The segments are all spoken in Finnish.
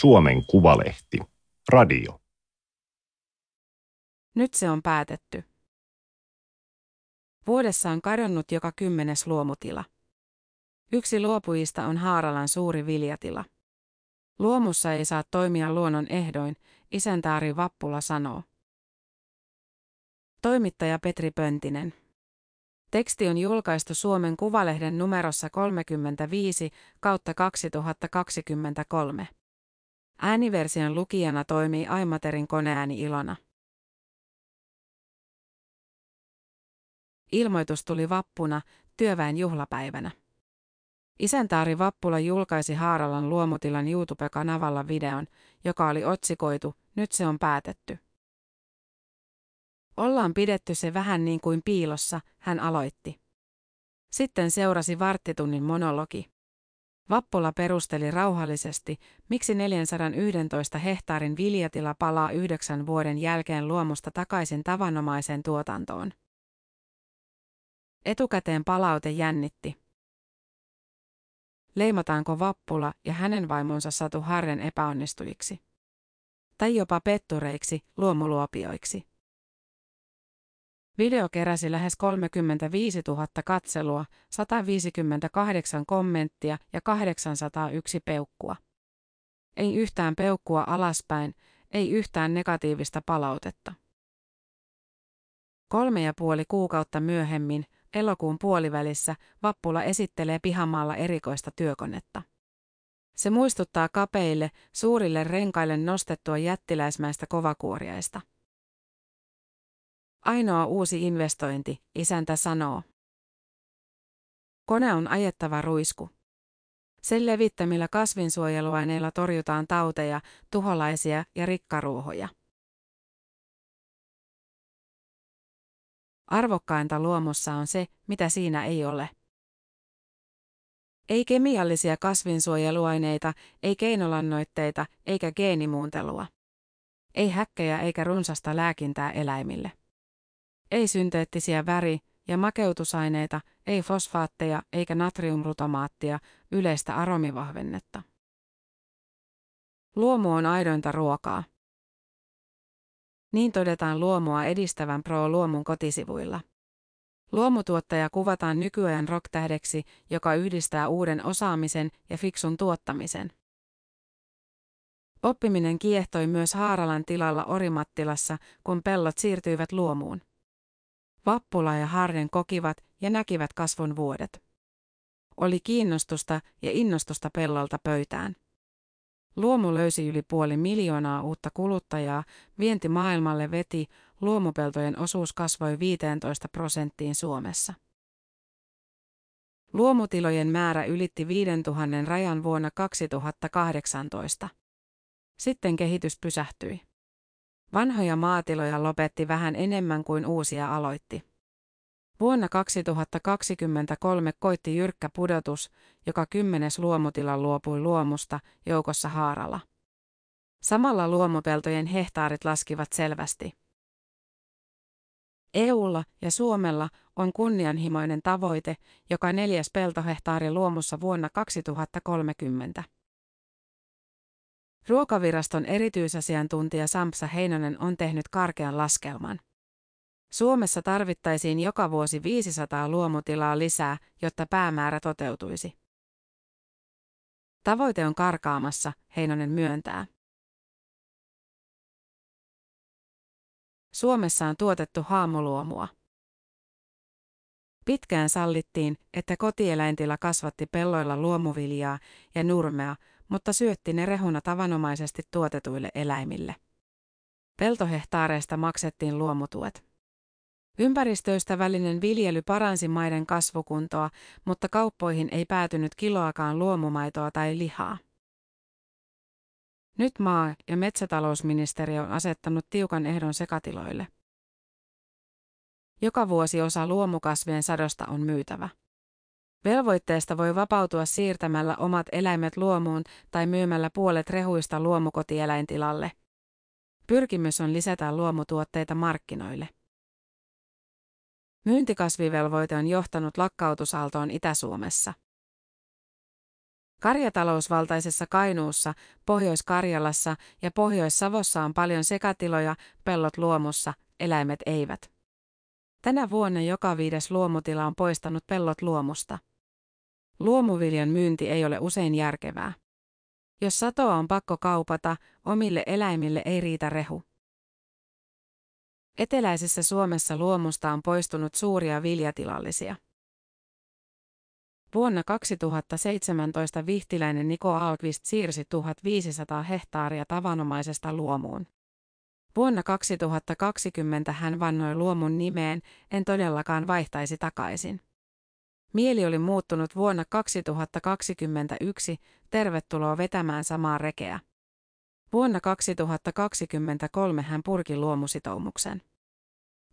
Suomen Kuvalehti. Radio. Nyt se on päätetty. Vuodessa on kadonnut joka kymmenes luomutila. Yksi luopujista on Haaralan suuri viljatila. Luomussa ei saa toimia luonnon ehdoin, isäntäari Vappula sanoo. Toimittaja Petri Pöntinen. Teksti on julkaistu Suomen Kuvalehden numerossa 35 kautta 2023. Ääniversion lukijana toimii Aimaterin koneääni Ilona. Ilmoitus tuli vappuna, työväen juhlapäivänä. Isäntaari Vappula julkaisi Haaralan luomutilan YouTube-kanavalla videon, joka oli otsikoitu Nyt se on päätetty. Ollaan pidetty se vähän niin kuin piilossa, hän aloitti. Sitten seurasi varttitunnin monologi. Vappula perusteli rauhallisesti, miksi 411 hehtaarin viljatila palaa yhdeksän vuoden jälkeen luomusta takaisin tavanomaiseen tuotantoon. Etukäteen palaute jännitti. Leimataanko Vappula ja hänen vaimonsa Satu Harren epäonnistujiksi? Tai jopa pettureiksi, luomuluopioiksi? Video keräsi lähes 35 000 katselua, 158 kommenttia ja 801 peukkua. Ei yhtään peukkua alaspäin, ei yhtään negatiivista palautetta. Kolme ja puoli kuukautta myöhemmin, elokuun puolivälissä, Vappula esittelee pihamaalla erikoista työkonetta. Se muistuttaa kapeille, suurille renkaille nostettua jättiläismäistä kovakuoriaista. Ainoa uusi investointi, isäntä sanoo. Kone on ajettava ruisku. Sen levittämillä kasvinsuojeluaineilla torjutaan tauteja, tuholaisia ja rikkaruohoja. Arvokkainta luomussa on se, mitä siinä ei ole. Ei kemiallisia kasvinsuojeluaineita, ei keinolannoitteita eikä geenimuuntelua. Ei häkkejä eikä runsasta lääkintää eläimille. Ei synteettisiä väri- ja makeutusaineita, ei fosfaatteja eikä natriumrutamaattia, yleistä aromivahvennetta. Luomu on aidointa ruokaa. Niin todetaan luomua edistävän Pro-luomun kotisivuilla. Luomutuottaja kuvataan nykyajan rocktähdeksi, joka yhdistää uuden osaamisen ja fiksun tuottamisen. Oppiminen kiehtoi myös Haaralan tilalla Orimattilassa, kun pellot siirtyivät luomuun. Vappula ja Harden kokivat ja näkivät kasvun vuodet. Oli kiinnostusta ja innostusta pellolta pöytään. Luomu löysi yli puoli miljoonaa uutta kuluttajaa, vienti maailmalle veti, luomupeltojen osuus kasvoi 15 prosenttiin Suomessa. Luomutilojen määrä ylitti 5000 rajan vuonna 2018. Sitten kehitys pysähtyi. Vanhoja maatiloja lopetti vähän enemmän kuin uusia aloitti. Vuonna 2023 koitti jyrkkä pudotus, joka kymmenes luomutila luopui luomusta, joukossa Haarala. Samalla luomupeltojen hehtaarit laskivat selvästi. EUlla ja Suomella on kunnianhimoinen tavoite, joka neljäs peltohehtaari luomussa vuonna 2030. Ruokaviraston erityisasiantuntija Sampsa Heinonen on tehnyt karkean laskelman. Suomessa tarvittaisiin joka vuosi 500 luomutilaa lisää, jotta päämäärä toteutuisi. Tavoite on karkaamassa, Heinonen myöntää. Suomessa on tuotettu haamuluomua. Pitkään sallittiin, että kotieläintila kasvatti pelloilla luomuviljaa ja nurmea, mutta syötti ne rehuna tavanomaisesti tuotetuille eläimille. Peltohehtaareista maksettiin luomutuet. Ympäristöystävällinen viljely paransi maiden kasvukuntoa, mutta kauppoihin ei päätynyt kiloakaan luomumaitoa tai lihaa. Nyt maa- ja metsätalousministeriö on asettanut tiukan ehdon sekatiloille. Joka vuosi osa luomukasvien sadosta on myytävä. Velvoitteesta voi vapautua siirtämällä omat eläimet luomuun tai myymällä puolet rehuista luomukotieläintilalle. Pyrkimys on lisätä luomutuotteita markkinoille. Myyntikasvivelvoite on johtanut lakkautusaaltoon Itä-Suomessa. Karjatalousvaltaisessa Kainuussa, Pohjois-Karjalassa ja Pohjois-Savossa on paljon sekatiloja, pellot luomussa, eläimet eivät. Tänä vuonna joka viides luomutila on poistanut pellot luomusta. Luomuviljan myynti ei ole usein järkevää. Jos satoa on pakko kaupata, omille eläimille ei riitä rehu. Eteläisessä Suomessa luomusta on poistunut suuria viljatilallisia. Vuonna 2017 vihtiläinen Niko Alkvist siirsi 1500 hehtaaria tavanomaisesta luomuun. Vuonna 2020 hän vannoi luomun nimeen, en todellakaan vaihtaisi takaisin. Mieli oli muuttunut vuonna 2021, tervetuloa vetämään samaa rekeä. Vuonna 2023 hän purki luomusitoumuksen.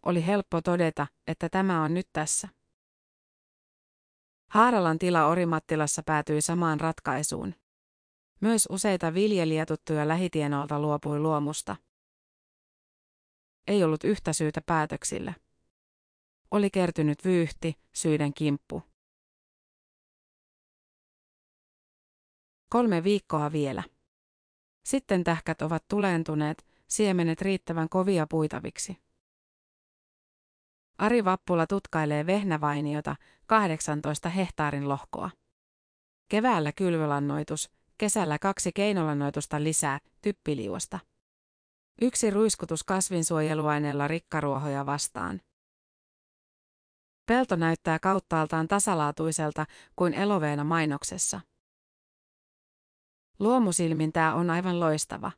Oli helppo todeta, että tämä on nyt tässä. Haaralan tila Orimattilassa päätyi samaan ratkaisuun. Myös useita viljelijätuttuja lähitienolta luopui luomusta. Ei ollut yhtä syytä päätöksille. Oli kertynyt vyyhti, syiden kimppu. Kolme viikkoa vielä. Sitten tähkät ovat tuleentuneet, siemenet riittävän kovia puitaviksi. Ari Vappula tutkailee vehnävainiota, 18 hehtaarin lohkoa. Keväällä kylvölannoitus, kesällä kaksi keinolannoitusta lisää, typpiliuosta. Yksi ruiskutus kasvinsuojeluaineella rikkaruohoja vastaan. Pelto näyttää kauttaaltaan tasalaatuiselta kuin eloveena mainoksessa. Luomusilmin tämä on aivan loistava.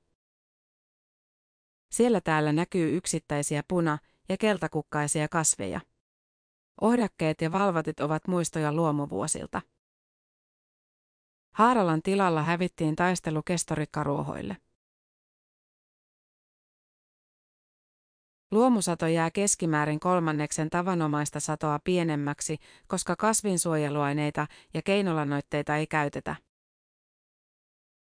Siellä täällä näkyy yksittäisiä puna- ja keltakukkaisia kasveja. Ohdakkeet ja valvatit ovat muistoja luomuvuosilta. Haaralan tilalla hävittiin taistelu kestorikkaruohoille. Luomusato jää keskimäärin kolmanneksen tavanomaista satoa pienemmäksi, koska kasvinsuojeluaineita ja keinolannoitteita ei käytetä.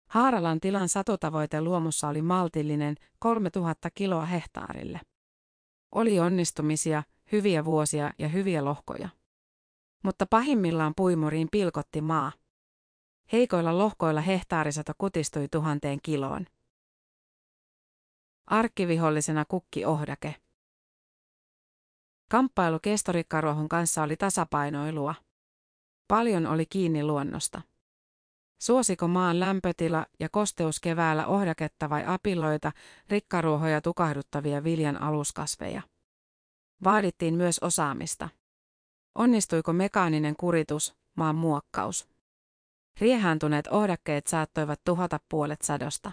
Haaralan tilan satotavoite luomussa oli maltillinen 3000 kiloa hehtaarille. Oli onnistumisia, hyviä vuosia ja hyviä lohkoja. Mutta pahimmillaan puimuriin pilkotti maa. Heikoilla lohkoilla hehtaarisato kutistui tuhanteen kiloon. Arkkivihollisena kukki ohdake. Kamppailu kestorikkaruohon kanssa oli tasapainoilua. Paljon oli kiinni luonnosta. Suosiko maan lämpötila ja kosteus keväällä ohdaketta vai apilloita, rikkaruohoja tukahduttavia viljan aluskasveja? Vaadittiin myös osaamista. Onnistuiko mekaaninen kuritus, maan muokkaus? Riehaantuneet ohdakkeet saattoivat tuhota puolet sadosta.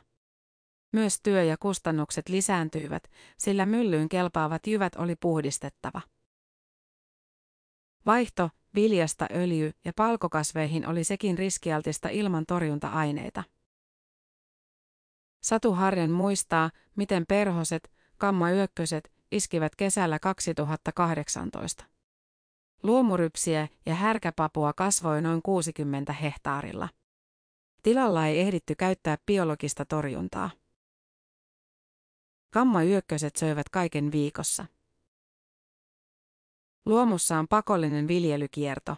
Myös työ ja kustannukset lisääntyivät, sillä myllyyn kelpaavat jyvät oli puhdistettava. Vaihto, viljasta öljy- ja palkokasveihin oli sekin riskialtista ilman torjunta-aineita. Satu Harjan muistaa, miten perhoset, kammayökköset, iskivät kesällä 2018. Luomurypsiä ja härkäpapua kasvoi noin 60 hehtaarilla. Tilalla ei ehditty käyttää biologista torjuntaa. Kammayökköset söivät kaiken viikossa. Luomussa on pakollinen viljelykierto.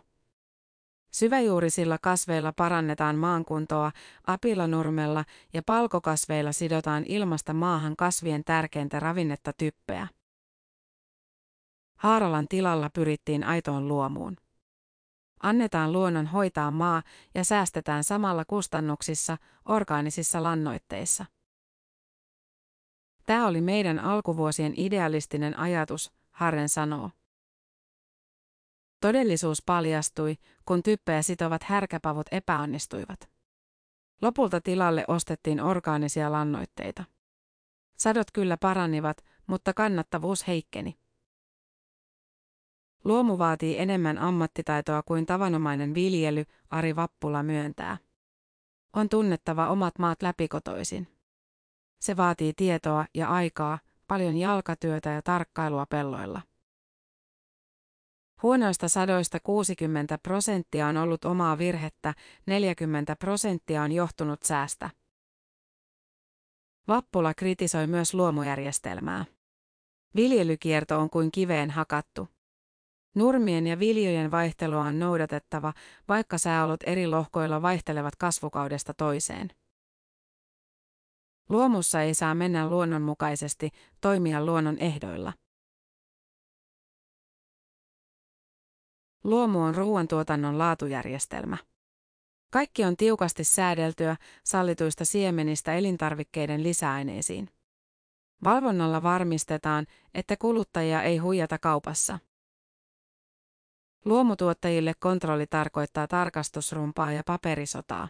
Syväjuurisilla kasveilla parannetaan maankuntoa, apilanurmella ja palkokasveilla sidotaan ilmasta maahan kasvien tärkeintä ravinnetta typpeä. Haaralan tilalla pyrittiin aitoon luomuun. Annetaan luonnon hoitaa maa ja säästetään samalla kustannuksissa, orgaanisissa lannoitteissa. Tämä oli meidän alkuvuosien idealistinen ajatus, Harren sanoo. Todellisuus paljastui, kun typpeä sitovat härkäpavut epäonnistuivat. Lopulta tilalle ostettiin orgaanisia lannoitteita. Sadot kyllä paranivat, mutta kannattavuus heikkeni. Luomu vaatii enemmän ammattitaitoa kuin tavanomainen viljely, Ari Vappula myöntää. On tunnettava omat maat läpikotoisin. Se vaatii tietoa ja aikaa, paljon jalkatyötä ja tarkkailua pelloilla. Huonoista sadoista 60 prosenttia on ollut omaa virhettä, 40 prosenttia on johtunut säästä. Vappula kritisoi myös luomujärjestelmää. Viljelykierto on kuin kiveen hakattu. Nurmien ja viljojen vaihtelua on noudatettava, vaikka sääolot eri lohkoilla vaihtelevat kasvukaudesta toiseen. Luomussa ei saa mennä luonnonmukaisesti, toimia luonnon ehdoilla. Luomu on ruoantuotannon laatujärjestelmä. Kaikki on tiukasti säädeltyä sallituista siemenistä elintarvikkeiden lisäaineisiin. Valvonnalla varmistetaan, että kuluttajia ei huijata kaupassa. Luomutuottajille kontrolli tarkoittaa tarkastusrumpaa ja paperisotaa.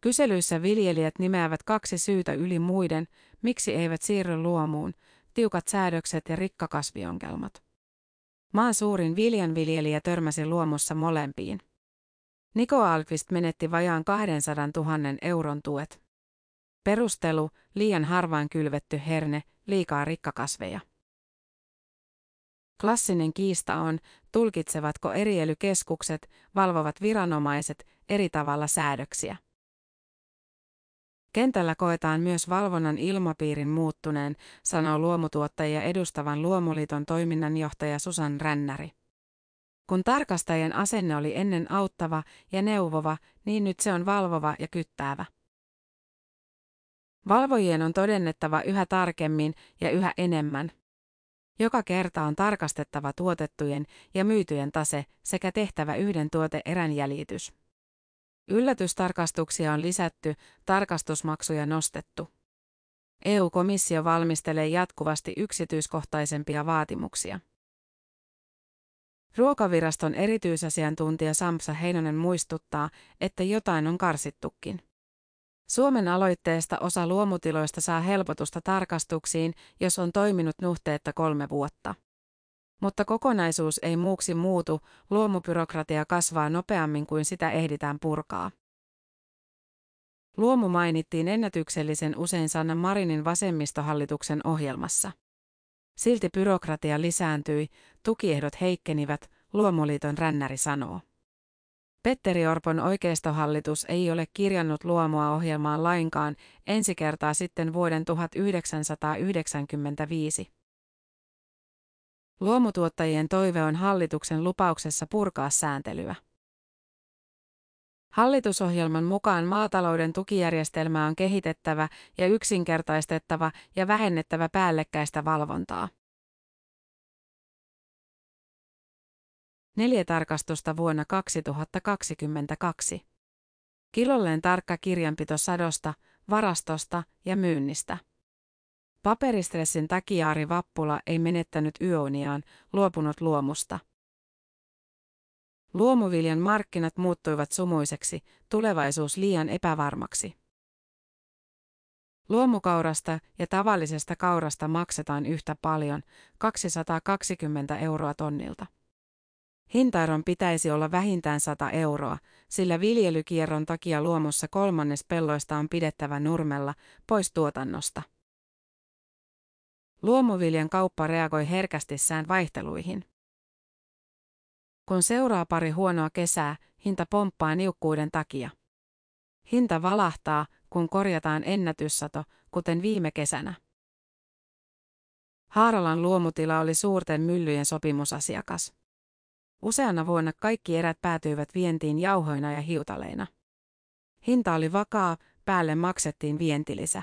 Kyselyissä viljelijät nimeävät kaksi syytä yli muiden, miksi eivät siirry luomuun, tiukat säädökset ja rikkakasviongelmat. Maan suurin viljanviljelijä törmäsi luomussa molempiin. Niko Alkvist menetti vajaan 200 000 euron tuet. Perustelu, liian harvaan kylvetty herne, liikaa rikkakasveja. Klassinen kiista on, tulkitsevatko erielykeskukset, valvovat viranomaiset eri tavalla säädöksiä. Kentällä koetaan myös valvonnan ilmapiirin muuttuneen, sanoo luomutuottajia edustavan Luomuliiton toiminnanjohtaja Susan Rännäri. Kun tarkastajien asenne oli ennen auttava ja neuvova, niin nyt se on valvova ja kyttäävä. Valvojien on todennettava yhä tarkemmin ja yhä enemmän. Joka kerta on tarkastettava tuotettujen ja myytyjen tase sekä tehtävä yhden tuote-erän jäljitys. Yllätystarkastuksia on lisätty, tarkastusmaksuja nostettu. EU-komissio valmistelee jatkuvasti yksityiskohtaisempia vaatimuksia. Ruokaviraston erityisasiantuntija Samsa Heinonen muistuttaa, että jotain on karsittukin. Suomen aloitteesta osa luomutiloista saa helpotusta tarkastuksiin, jos on toiminut nuhteetta kolme vuotta. Mutta kokonaisuus ei muuksi muutu, luomubyrokratia kasvaa nopeammin kuin sitä ehditään purkaa. Luomu mainittiin ennätyksellisen usein Sanna Marinin vasemmistohallituksen ohjelmassa. Silti byrokratia lisääntyi, tukiehdot heikkenivät, Luomuliiton rännäri sanoo. Petteri Orpon oikeistohallitus ei ole kirjannut luomua ohjelmaan lainkaan ensi kertaa sitten vuoden 1995. Luomutuottajien toive on hallituksen lupauksessa purkaa sääntelyä. Hallitusohjelman mukaan maatalouden tukijärjestelmää on kehitettävä ja yksinkertaistettava ja vähennettävä päällekkäistä valvontaa. Neljä tarkastusta vuonna 2022. Kilolleen tarkka kirjanpito sadosta, varastosta ja myynnistä. Paperistressin takia Ari Vappula ei menettänyt yöuniaan, luopunut luomusta. Luomuviljan markkinat muuttuivat sumuiseksi, tulevaisuus liian epävarmaksi. Luomukaurasta ja tavallisesta kaurasta maksetaan yhtä paljon, 220 euroa tonnilta. Hintaeron pitäisi olla vähintään 100 euroa, sillä viljelykierron takia luomussa kolmannes pelloista on pidettävä nurmella, pois tuotannosta. Luomuviljan kauppa reagoi herkästi sään vaihteluihin. Kun seuraa pari huonoa kesää, hinta pomppaa niukkuuden takia. Hinta valahtaa, kun korjataan ennätyssato, kuten viime kesänä. Haaralan luomutila oli suurten myllyjen sopimusasiakas. Useana vuonna kaikki erät päätyivät vientiin jauhoina ja hiutaleina. Hinta oli vakaa, päälle maksettiin vientilisä.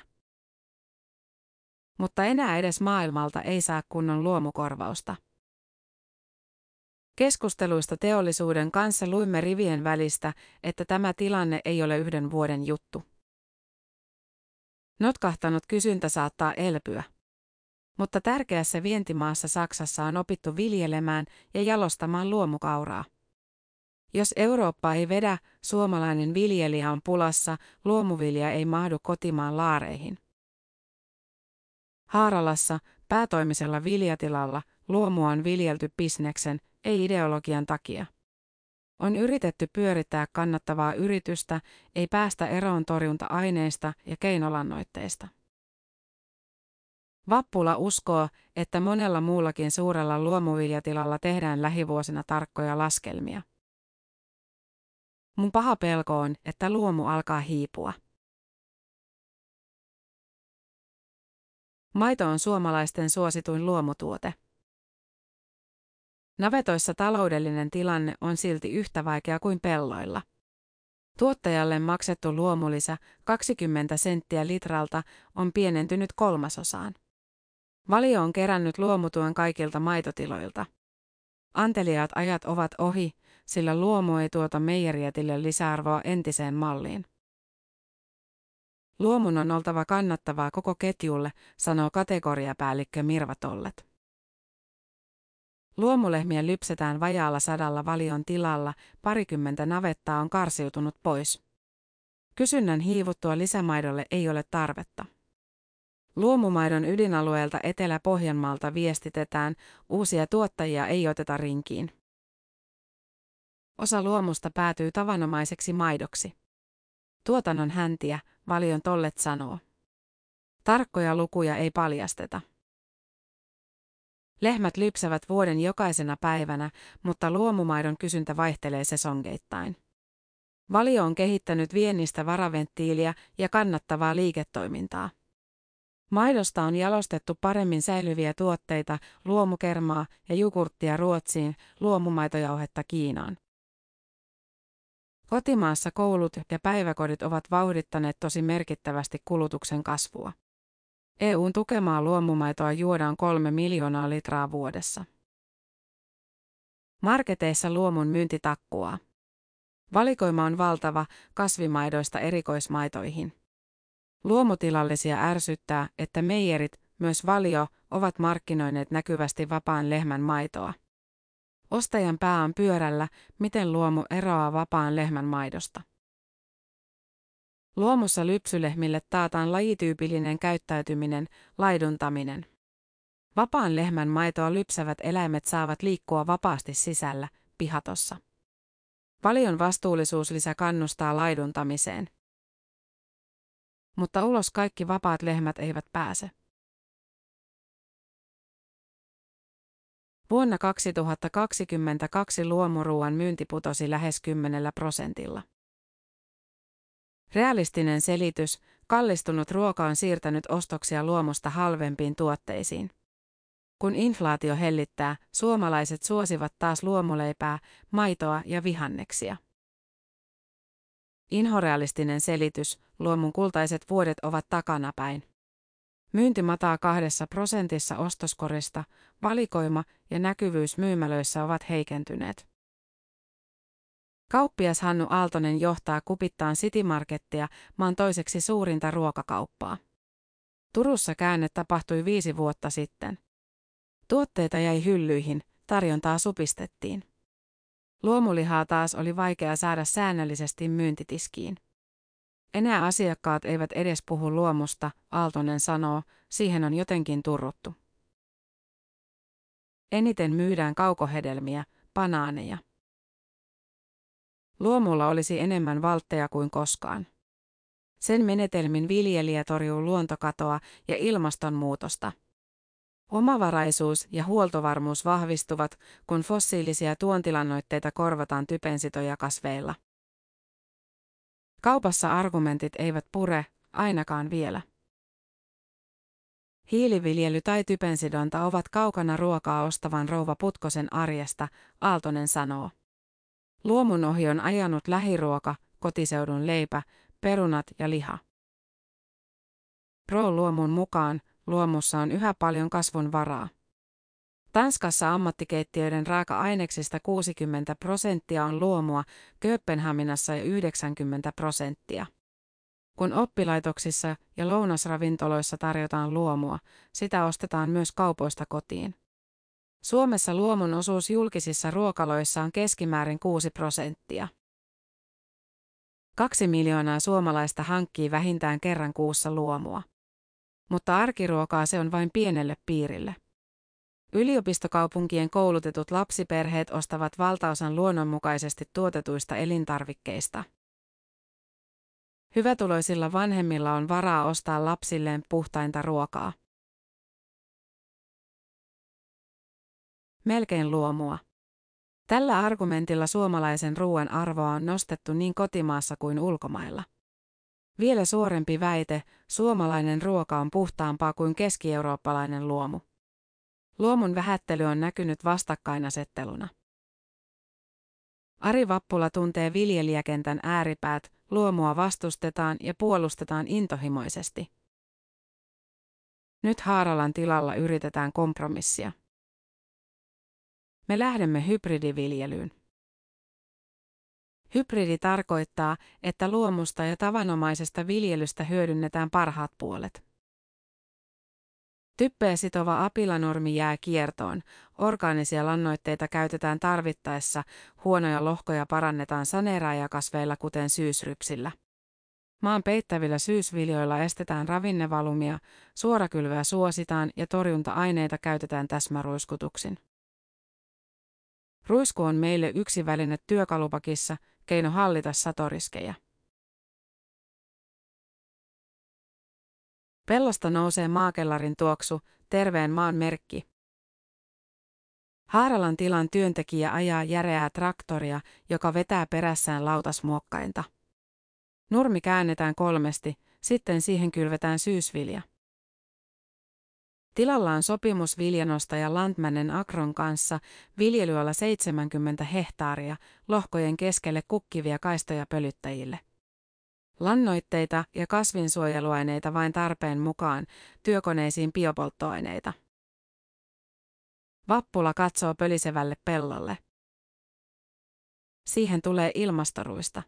Mutta enää edes maailmalta ei saa kunnon luomukorvausta. Keskusteluista teollisuuden kanssa luimme rivien välistä, että tämä tilanne ei ole yhden vuoden juttu. Notkahtanut kysyntä saattaa elpyä. Mutta tärkeässä vientimaassa Saksassa on opittu viljelemään ja jalostamaan luomukauraa. Jos Eurooppa ei vedä, suomalainen viljelijä on pulassa, luomuvilja ei mahdu kotimaan laareihin. Haaralassa, päätoimisella viljatilalla, luomua on viljelty bisneksen, ei ideologian takia. On yritetty pyörittää kannattavaa yritystä, ei päästä eroon torjunta-aineista ja keinolannoitteista. Vappula uskoo, että monella muullakin suurella luomuviljatilalla tehdään lähivuosina tarkkoja laskelmia. Mun paha pelko on, että luomu alkaa hiipua. Maito on suomalaisten suosituin luomutuote. Navetoissa taloudellinen tilanne on silti yhtä vaikea kuin pelloilla. Tuottajalle maksettu luomulisä 20 senttiä litralta on pienentynyt kolmasosaan. Valio on kerännyt luomutuen kaikilta maitotiloilta. Anteliaat ajat ovat ohi, sillä luomu ei tuota meijerietille lisäarvoa entiseen malliin. Luomun on oltava kannattavaa koko ketjulle, sanoo kategoriapäällikkö Mirva Tollet. Luomulehmiä lypsetään vajaalla sadalla valion tilalla, parikymmentä navettaa on karsiutunut pois. Kysynnän hiivuttua lisämaidolle ei ole tarvetta. Luomumaidon ydinalueelta Etelä-Pohjanmaalta viestitetään, uusia tuottajia ei oteta rinkiin. Osa luomusta päätyy tavanomaiseksi maidoksi. Tuotannon häntiä, valion tollet sanoo. Tarkkoja lukuja ei paljasteta. Lehmät lypsävät vuoden jokaisena päivänä, mutta luomumaidon kysyntä vaihtelee sesongeittain. Valio on kehittänyt viennistä varaventtiiliä ja kannattavaa liiketoimintaa. Maidosta on jalostettu paremmin säilyviä tuotteita, luomukermaa ja jogurttia Ruotsiin, luomumaitojauhetta Kiinaan. Kotimaassa koulut ja päiväkodit ovat vauhdittaneet tosi merkittävästi kulutuksen kasvua. EUn tukemaa luomumaitoa juodaan kolme miljoonaa litraa vuodessa. Marketeissa luomun myynti takkuaa. Valikoima on valtava kasvimaidoista erikoismaitoihin. Luomutilallisia ärsyttää, että meijerit, myös valio, ovat markkinoineet näkyvästi vapaan lehmän maitoa. Ostajan pää on pyörällä, miten luomu eroaa vapaan lehmän maidosta. Luomussa lypsylehmille taataan lajityypillinen käyttäytyminen, laiduntaminen. Vapaan lehmän maitoa lypsävät eläimet saavat liikkua vapaasti sisällä, pihatossa. Valion vastuullisuuslisä kannustaa laiduntamiseen. Mutta ulos kaikki vapaat lehmät eivät pääse. Vuonna 2022 luomuruuan myynti putosi lähes 10 prosentilla. Realistinen selitys, kallistunut ruoka on siirtänyt ostoksia luomusta halvempiin tuotteisiin. Kun inflaatio hellittää, suomalaiset suosivat taas luomuleipää, maitoa ja vihanneksia. Inhorealistinen selitys, luomun kultaiset vuodet ovat takanapäin. Myynti mataa kahdessa prosentissa ostoskorista, valikoima ja näkyvyys myymälöissä ovat heikentyneet. Kauppias Hannu Aaltonen johtaa kupittaan City Markettia, maan toiseksi suurinta ruokakauppaa. Turussa käänne tapahtui viisi vuotta sitten. Tuotteita jäi hyllyihin, tarjontaa supistettiin. Luomulihaa taas oli vaikea saada säännöllisesti myyntitiskiin. Enää asiakkaat eivät edes puhu luomusta, Aaltonen sanoo, siihen on jotenkin turruttu. Eniten myydään kaukohedelmiä, banaaneja. Luomulla olisi enemmän valtteja kuin koskaan. Sen menetelmin viljelijä torjuu luontokatoa ja ilmastonmuutosta. Omavaraisuus ja huoltovarmuus vahvistuvat, kun fossiilisia tuontilannoitteita korvataan typensitoja kasveilla. Kaupassa argumentit eivät pure, ainakaan vielä. Hiiliviljely tai typensidonta ovat kaukana ruokaa ostavan rouva Putkosen arjesta, Aaltonen sanoo. Luomun ohi on ajanut lähiruoka, kotiseudun leipä, perunat ja liha. Pro-luomun mukaan luomussa on yhä paljon kasvun varaa. Tanskassa ammattikeittiöiden raaka-aineksista 60 prosenttia on luomua, Kööpenhaminassa ja 90 prosenttia. Kun oppilaitoksissa ja lounasravintoloissa tarjotaan luomua, sitä ostetaan myös kaupoista kotiin. Suomessa luomun osuus julkisissa ruokaloissa on keskimäärin 6 prosenttia. Kaksi miljoonaa suomalaista hankkii vähintään kerran kuussa luomua. Mutta arkiruokaa se on vain pienelle piirille. Yliopistokaupunkien koulutetut lapsiperheet ostavat valtaosan luonnonmukaisesti tuotetuista elintarvikkeista. Hyvätuloisilla vanhemmilla on varaa ostaa lapsilleen puhtainta ruokaa. Melkein luomua. Tällä argumentilla suomalaisen ruoan arvoa on nostettu niin kotimaassa kuin ulkomailla. Vielä suorempi väite, suomalainen ruoka on puhtaampaa kuin keski-eurooppalainen luomu. Luomun vähättely on näkynyt vastakkainasetteluna. Ari Vappula tuntee viljelijäkentän ääripäät, luomua vastustetaan ja puolustetaan intohimoisesti. Nyt Haaralan tilalla yritetään kompromissia. Me lähdemme hybridiviljelyyn. Hybridi tarkoittaa, että luomusta ja tavanomaisesta viljelystä hyödynnetään parhaat puolet. Typpeä sitova apilanormi jää kiertoon, orgaanisia lannoitteita käytetään tarvittaessa, huonoja lohkoja parannetaan saneeraajakasveilla kuten syysrypsillä. Maan peittävillä syysviljoilla estetään ravinnevalumia, suorakylveä suositaan ja torjunta-aineita käytetään täsmäruiskutuksin. Ruisku on meille yksi väline työkalupakissa, keino hallita satoriskejä. Pellosta nousee maakellarin tuoksu, terveen maan merkki. Haaralan tilan työntekijä ajaa järeää traktoria, joka vetää perässään lautasmuokkainta. Nurmi käännetään kolmesti, sitten siihen kylvetään syysvilja. Tilalla on sopimus viljanostaja Landmannen Akron kanssa, viljelyala 70 hehtaaria, lohkojen keskelle kukkivia kaistoja pölyttäjille. Lannoitteita ja kasvinsuojeluaineita vain tarpeen mukaan, työkoneisiin biopolttoaineita. Vappula katsoo pölisevälle pellolle. Siihen tulee ilmastoruista.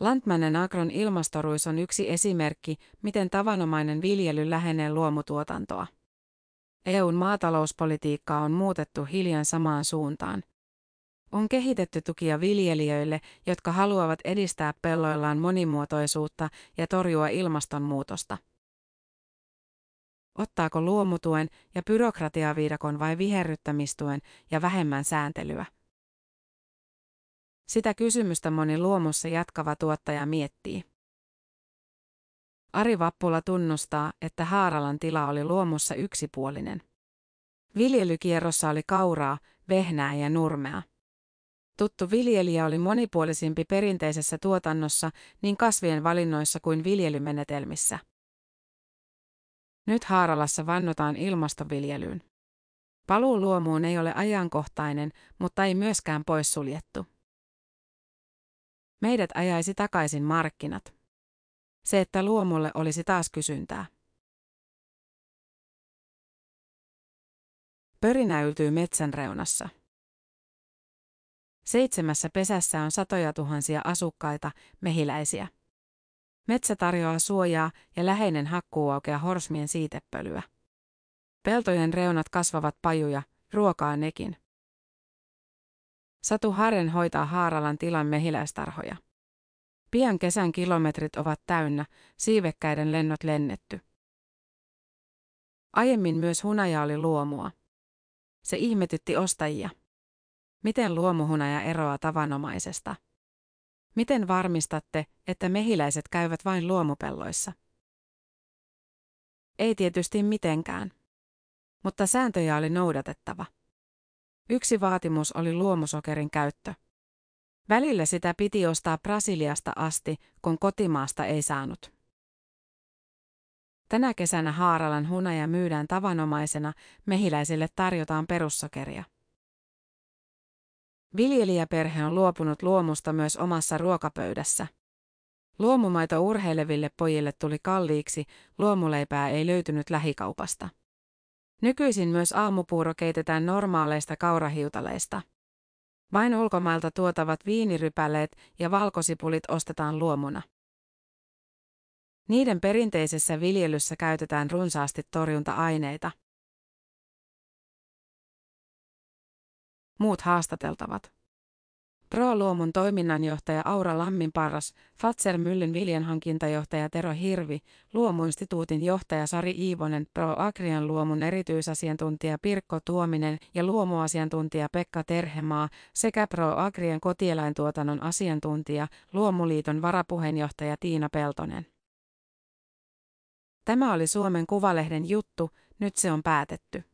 Landmannen Agron ilmastoruis on yksi esimerkki, miten tavanomainen viljely lähenee luomutuotantoa. EUn maatalouspolitiikkaa on muutettu hiljan samaan suuntaan. On kehitetty tukia viljelijöille, jotka haluavat edistää pelloillaan monimuotoisuutta ja torjua ilmastonmuutosta. Ottaako luomutuen ja byrokratiaviidakon vai viherryttämistuen ja vähemmän sääntelyä? Sitä kysymystä moni luomussa jatkava tuottaja miettii. Ari Vappula tunnustaa, että Haaralan tila oli luomussa yksipuolinen. Viljelykierrossa oli kauraa, vehnää ja nurmea. Tuttu viljelijä oli monipuolisimpi perinteisessä tuotannossa niin kasvien valinnoissa kuin viljelymenetelmissä. Nyt Haaralassa vannotaan ilmastoviljelyyn. Paluu luomuun ei ole ajankohtainen, mutta ei myöskään poissuljettu. Meidät ajaisi takaisin markkinat. Se, että luomulle olisi taas kysyntää. Pörinä yltyy metsän reunassa. Seitsemässä pesässä on satoja tuhansia asukkaita, mehiläisiä. Metsä tarjoaa suojaa ja läheinen hakkuuaukea horsmien siitepölyä. Peltojen reunat kasvavat pajuja, ruokaa nekin. Satu Haren hoitaa Haaralan tilan mehiläistarhoja. Pian kesän kilometrit ovat täynnä, siivekkäiden lennot lennetty. Aiemmin myös hunaja oli luomua. Se ihmetytti ostajia. Miten luomuhunaja eroaa tavanomaisesta? Miten varmistatte, että mehiläiset käyvät vain luomupelloissa? Ei tietysti mitenkään. Mutta sääntöjä oli noudatettava. Yksi vaatimus oli luomusokerin käyttö. Välillä sitä piti ostaa Brasiliasta asti, kun kotimaasta ei saanut. Tänä kesänä Haaralan hunaja myydään tavanomaisena, mehiläisille tarjotaan perussokeria. Viljelijäperhe on luopunut luomusta myös omassa ruokapöydässä. Luomumaito urheileville pojille tuli kalliiksi, luomuleipää ei löytynyt lähikaupasta. Nykyisin myös aamupuuro keitetään normaaleista kaurahiutaleista. Vain ulkomailta tuotavat viinirypäleet ja valkosipulit ostetaan luomuna. Niiden perinteisessä viljelyssä käytetään runsaasti torjunta-aineita. Muut haastateltavat. Pro-luomun toiminnanjohtaja Aura Lamminparras, Fatser Myllyn viljanhankintajohtaja Tero Hirvi, Luomuinstituutin johtaja Sari Iivonen, Pro-Agrian luomun erityisasiantuntija Pirkko Tuominen ja luomuasiantuntija Pekka Terhemaa sekä Pro-Agrian kotieläintuotannon asiantuntija, Luomuliiton varapuheenjohtaja Tiina Peltonen. Tämä oli Suomen Kuvalehden juttu, nyt se on päätetty.